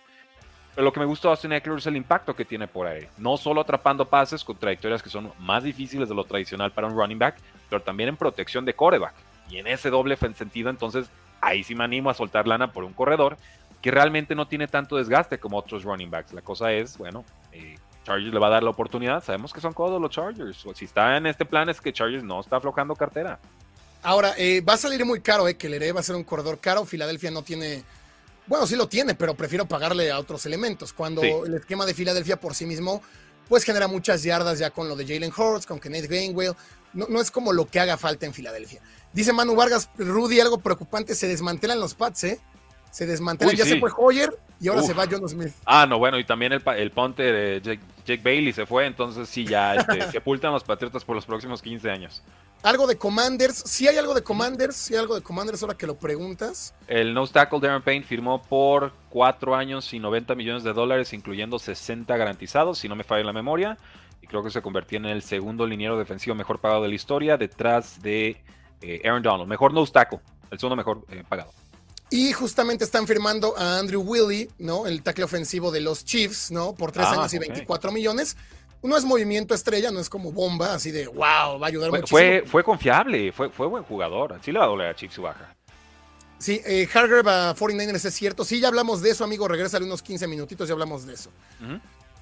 Pero lo que me gusta de Austin Eckler es el impacto que tiene por ahí. No solo atrapando pases con trayectorias que son más difíciles de lo tradicional para un running back, pero también en protección de coreback. Y en ese doble sentido, entonces, ahí sí me animo a soltar lana por un corredor que realmente no tiene tanto desgaste como otros running backs. La cosa es, bueno, eh, Chargers le va a dar la oportunidad. Sabemos que son codos los Chargers. Si está en este plan es que Chargers no está aflojando cartera. Ahora, eh, va a salir muy caro, eh, que le va a ser un corredor caro. Filadelfia no tiene bueno, sí lo tiene, pero prefiero pagarle a otros elementos. Cuando el esquema de Filadelfia por sí mismo, pues genera muchas yardas ya con lo de Jalen Hurts, con Kenneth Gainwell. no, no es como lo que haga falta en Filadelfia. Dice Manu Vargas, Rudy, algo preocupante, se desmantelan los Pats, ¿eh? Se desmantelan, Uy, ya sí. se fue Hoyer y ahora Uf. se va John Smith. Ah, no, bueno, y también el, el ponte de Jake, Jake Bailey se fue, entonces sí, ya este, sepultan los Patriotas por los próximos 15 años. Algo de Commanders, sí hay algo de Commanders, sí hay algo de Commanders ahora que lo preguntas. El nose tackle Darren Payne firmó por 4 años y 90 millones de dólares, incluyendo 60 garantizados, si no me falla la memoria. Y creo que se convirtió en el segundo liniero defensivo mejor pagado de la historia, detrás de eh, Aaron Donald. Mejor nose tackle, el segundo mejor eh, pagado. Y justamente están firmando a Andrew Willie, ¿no? El tackle ofensivo de los Chiefs, ¿no? Por tres Ah, años y ok. 24 millones. No es movimiento estrella, no es como bomba, así de wow, va a ayudar Fue, muchísimo. fue, fue confiable, fue, fue buen jugador. Sí le va a doler a Chiefs su baja. Sí, eh, Hargrave a 49ers es cierto. Sí, ya hablamos de eso, amigo. Regrésale unos 15 minutitos, ya hablamos de eso.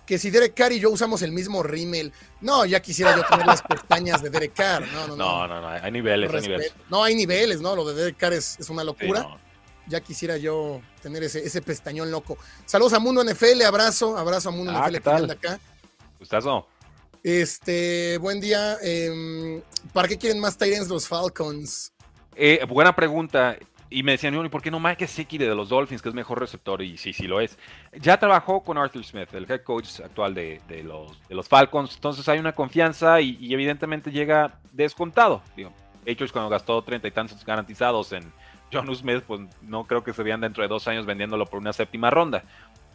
Que si Derek Carr y yo usamos el mismo rímel. No, ya quisiera yo tener las pestañas de Derek Carr. No, no, no. No, no, no, hay niveles, hay niveles. No, hay niveles, ¿no? Lo de Derek Carr es, es una Sí, locura. no. Ya quisiera yo tener ese, ese pestañón loco. Saludos a Mundo NFL, abrazo, abrazo a Mundo Ah, NFL ¿qué que tal? anda acá. Gustazo. Este, buen día. em, ¿Para qué quieren más Tyrants los Falcons? Eh, buena pregunta. Y me decían, "Bueno, ¿y por qué no Mike Gesicki de los Dolphins, que es mejor receptor? Y sí, sí lo es. Ya trabajó con Arthur Smith, el head coach actual de, de los, de los Falcons. Entonces hay una confianza y, y evidentemente llega descontado. Digo, Patriots cuando gastó treinta y tantos garantizados en John Smith, pues no creo que se vean dentro de dos años vendiéndolo por una séptima ronda.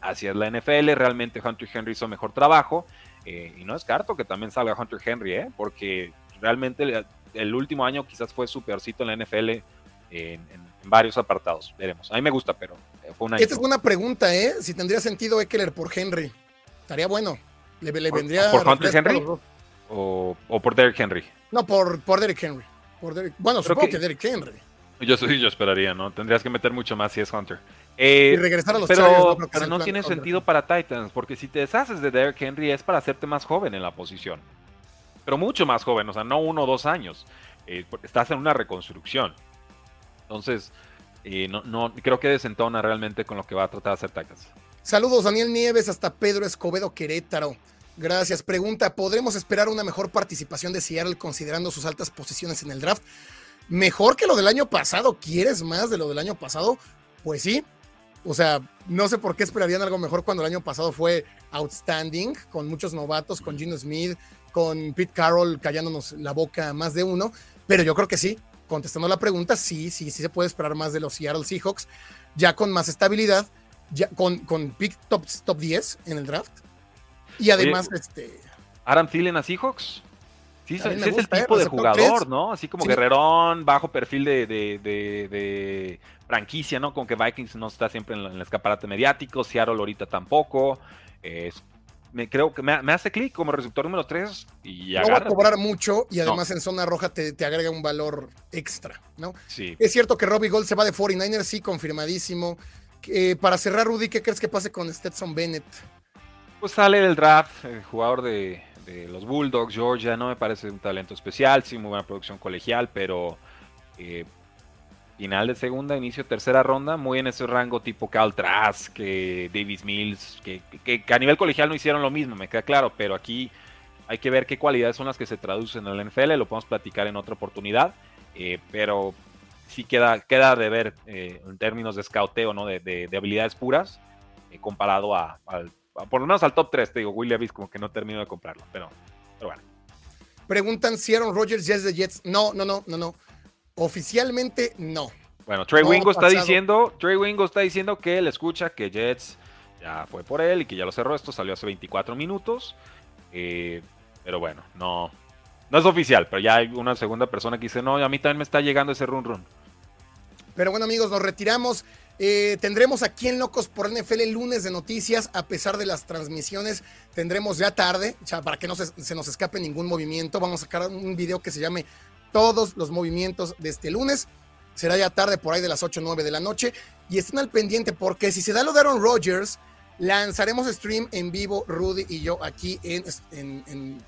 Así es la NFL, realmente Hunter Henry hizo mejor trabajo. eh, y no descarto que también salga Hunter Henry, ¿eh? porque realmente el, el último año quizás fue su peorcito en la NFL en, en- en varios apartados. Veremos. A mí me gusta, pero eh, fue una. Esta es buena pregunta, ¿eh? Si tendría sentido Eckler por Henry. Estaría bueno. Le, le ¿Por- vendría. por Hunter Henry? o, o por Derrick Henry. No, por, por Derrick Henry. Por Derrick- Bueno, Creo supongo que- que Derrick Henry. Yo sí, yo esperaría, ¿no? Tendrías que meter mucho más si es Hunter. Eh, Y regresar a los pero no pero no tiene Hunter. sentido para Titans, porque si te deshaces de Derrick Henry es para hacerte más joven en la posición. Pero mucho más joven, o sea, no uno o dos años. Eh, estás en una reconstrucción. Entonces, eh, no, no, creo que desentona realmente con lo que va a tratar de hacer Titans. Saludos, Daniel Nieves, hasta Pedro Escobedo Querétaro. Gracias. Pregunta: ¿podremos esperar una mejor participación de Seattle considerando sus altas posiciones en el draft? Mejor que lo del año pasado. ¿Quieres más de lo del año pasado? Pues sí. O sea, no sé por qué esperarían algo mejor cuando el año pasado fue outstanding, con muchos novatos, con Gino Smith, con Pete Carroll callándonos la boca más de uno. Pero yo creo que sí. Contestando la pregunta, sí, sí, sí se puede esperar más de los Seattle Seahawks, ya con más estabilidad, ya con, con pick top, top 10 en el draft. Y además, este, Adam Thielen a Seahawks. Sí, sí es el ¿eh? tipo de jugador. ¿no? Así como Sí. guerrerón, bajo perfil de, de- de- de franquicia, ¿no? Con que Vikings no está siempre en, en el escaparate mediático, Seattle ahorita tampoco. Es- me creo que me, me hace clic como receptor número 3 y no va a cobrar mucho y además en zona roja te, te agrega un valor extra, ¿no? Sí. Es cierto que Robbie Gold se va de 49ers, sí, confirmadísimo. Eh, para cerrar, Rudy, ¿qué crees que pase con Stetson Bennett? Pues sale del draft, el jugador de, los Bulldogs, Georgia, no me parece un talento especial, sí, muy buena producción colegial, pero eh, final de segunda, inicio tercera ronda, muy en ese rango tipo Cal Trask, que Davis Mills, que, a nivel colegial no hicieron lo mismo, me queda claro, pero aquí hay que ver qué cualidades son las que se traducen en la NFL, lo podemos platicar en otra oportunidad, eh, pero sí queda, queda de ver eh, en términos de scouteo, ¿no? de, de- de habilidades puras, comparado a, al- por lo menos al top 3, te digo, Will Levis como que no termino de comprarlo, pero, pero bueno. Preguntan si Aaron Rodgers ya es de Jets. No, no, no, no, no. Oficialmente no. Bueno, Trey No, Wingo está diciendo, Trey Wingo está diciendo que él escucha que Jets ya fue por él y que ya lo cerró. Esto salió hace 24 minutos. eh, pero bueno, no, no es oficial, pero ya hay una segunda persona que dice, no, a mí también me está llegando ese run run. Pero bueno, amigos, nos retiramos. Eh, tendremos aquí en Locos por NFL el lunes de noticias, a pesar de las transmisiones. Tendremos ya tarde, sea, para que no se, se nos escape ningún movimiento. Vamos a sacar un video que se llame Todos los movimientos de este lunes. Será ya tarde, por ahí de las 8 o 9 de la noche. Y estén al pendiente, porque si se da lo de Aaron Rodgers, lanzaremos stream en vivo, Rudy y yo, aquí en, en-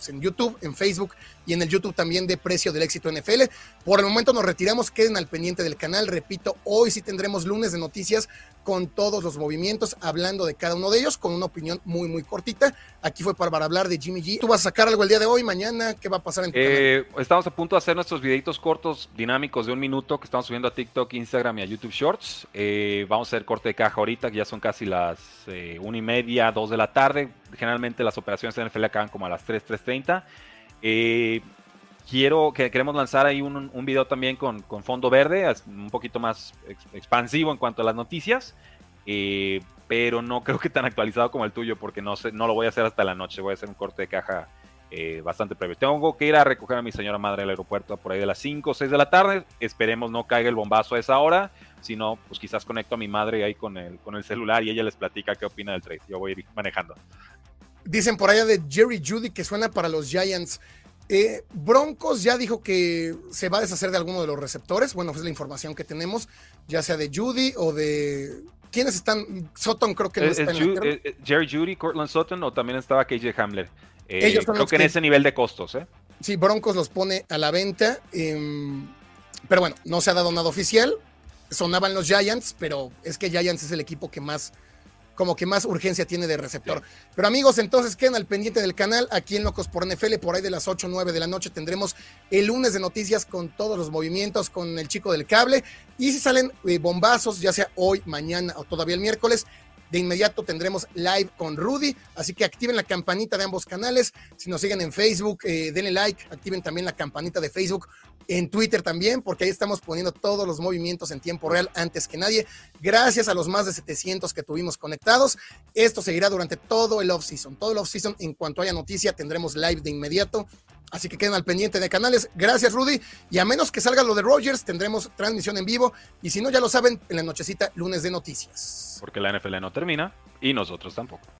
en- YouTube, en Facebook y en el YouTube también de Precio del Éxito NFL. Por el momento nos retiramos, queden al pendiente del canal. Repito, hoy sí tendremos lunes de noticias con todos los movimientos, hablando de cada uno de ellos, con una opinión muy, muy cortita. Aquí fue para, hablar de Jimmy G. ¿Tú vas a sacar algo el día de hoy, mañana? ¿Qué va a pasar en tu eh, Estamos a punto de hacer nuestros videitos cortos, dinámicos de un minuto, que estamos subiendo a TikTok, Instagram y a YouTube Shorts. Eh, vamos a hacer corte de caja ahorita, que ya son casi las eh, una y media, dos de la tarde. Generalmente las operaciones de NFL acaban como a las 3, 3.30. Eh, quiero que queremos lanzar ahí un, un video también con, con, fondo verde, un poquito más expansivo en cuanto a las noticias, eh, pero no creo que tan actualizado como el tuyo, porque no, sé, no lo voy a hacer hasta la noche, voy a hacer un corte de caja eh, bastante previo. Tengo que ir a recoger a mi señora madre al aeropuerto por ahí de las 5 o 6 de la tarde, esperemos no caiga el bombazo a esa hora, sino pues quizás conecto a mi madre ahí con el, con el celular y ella les platica qué opina del trade, yo voy a ir manejando. Dicen por allá de Jerry Judy que suena para los Giants. Eh, Broncos ya dijo que se va a deshacer de alguno de los receptores. Bueno, es la información que tenemos, ya sea de Judy o de. ¿Quiénes están? Sutton creo que no está en eh, Jerry Judy, Cortland Sutton o también estaba KJ Hamler. Eh, Ellos creo que, en ese nivel de costos, ¿eh? Sí, Broncos los pone a la venta. Em, pero bueno, no se ha dado nada oficial. Sonaban los Giants, pero es que Giants es el equipo que más como que más urgencia tiene de receptor. Pero amigos, entonces queden al pendiente del canal, aquí en Locos por NFL, por ahí de las 8 o 9 de la noche tendremos el lunes de noticias con todos los movimientos, con el chico del cable, y si salen eh, bombazos, ya sea hoy, mañana o todavía el miércoles, de inmediato tendremos live con Rudy, así que activen la campanita de ambos canales. Si nos siguen en Facebook, eh, denle like, activen también la campanita de Facebook en Twitter también, porque ahí estamos poniendo todos los movimientos en tiempo real antes que nadie. Gracias a los más de 700 que tuvimos conectados. Esto seguirá durante todo el off-season. Todo el off-season, en cuanto haya noticia, tendremos live de inmediato. Así que queden al pendiente de canales. Gracias, Rudy. Y a menos que salga lo de Rogers, tendremos transmisión en vivo. Y si no, ya lo saben, en la nochecita, lunes de noticias. Porque la NFL no termina y nosotros tampoco.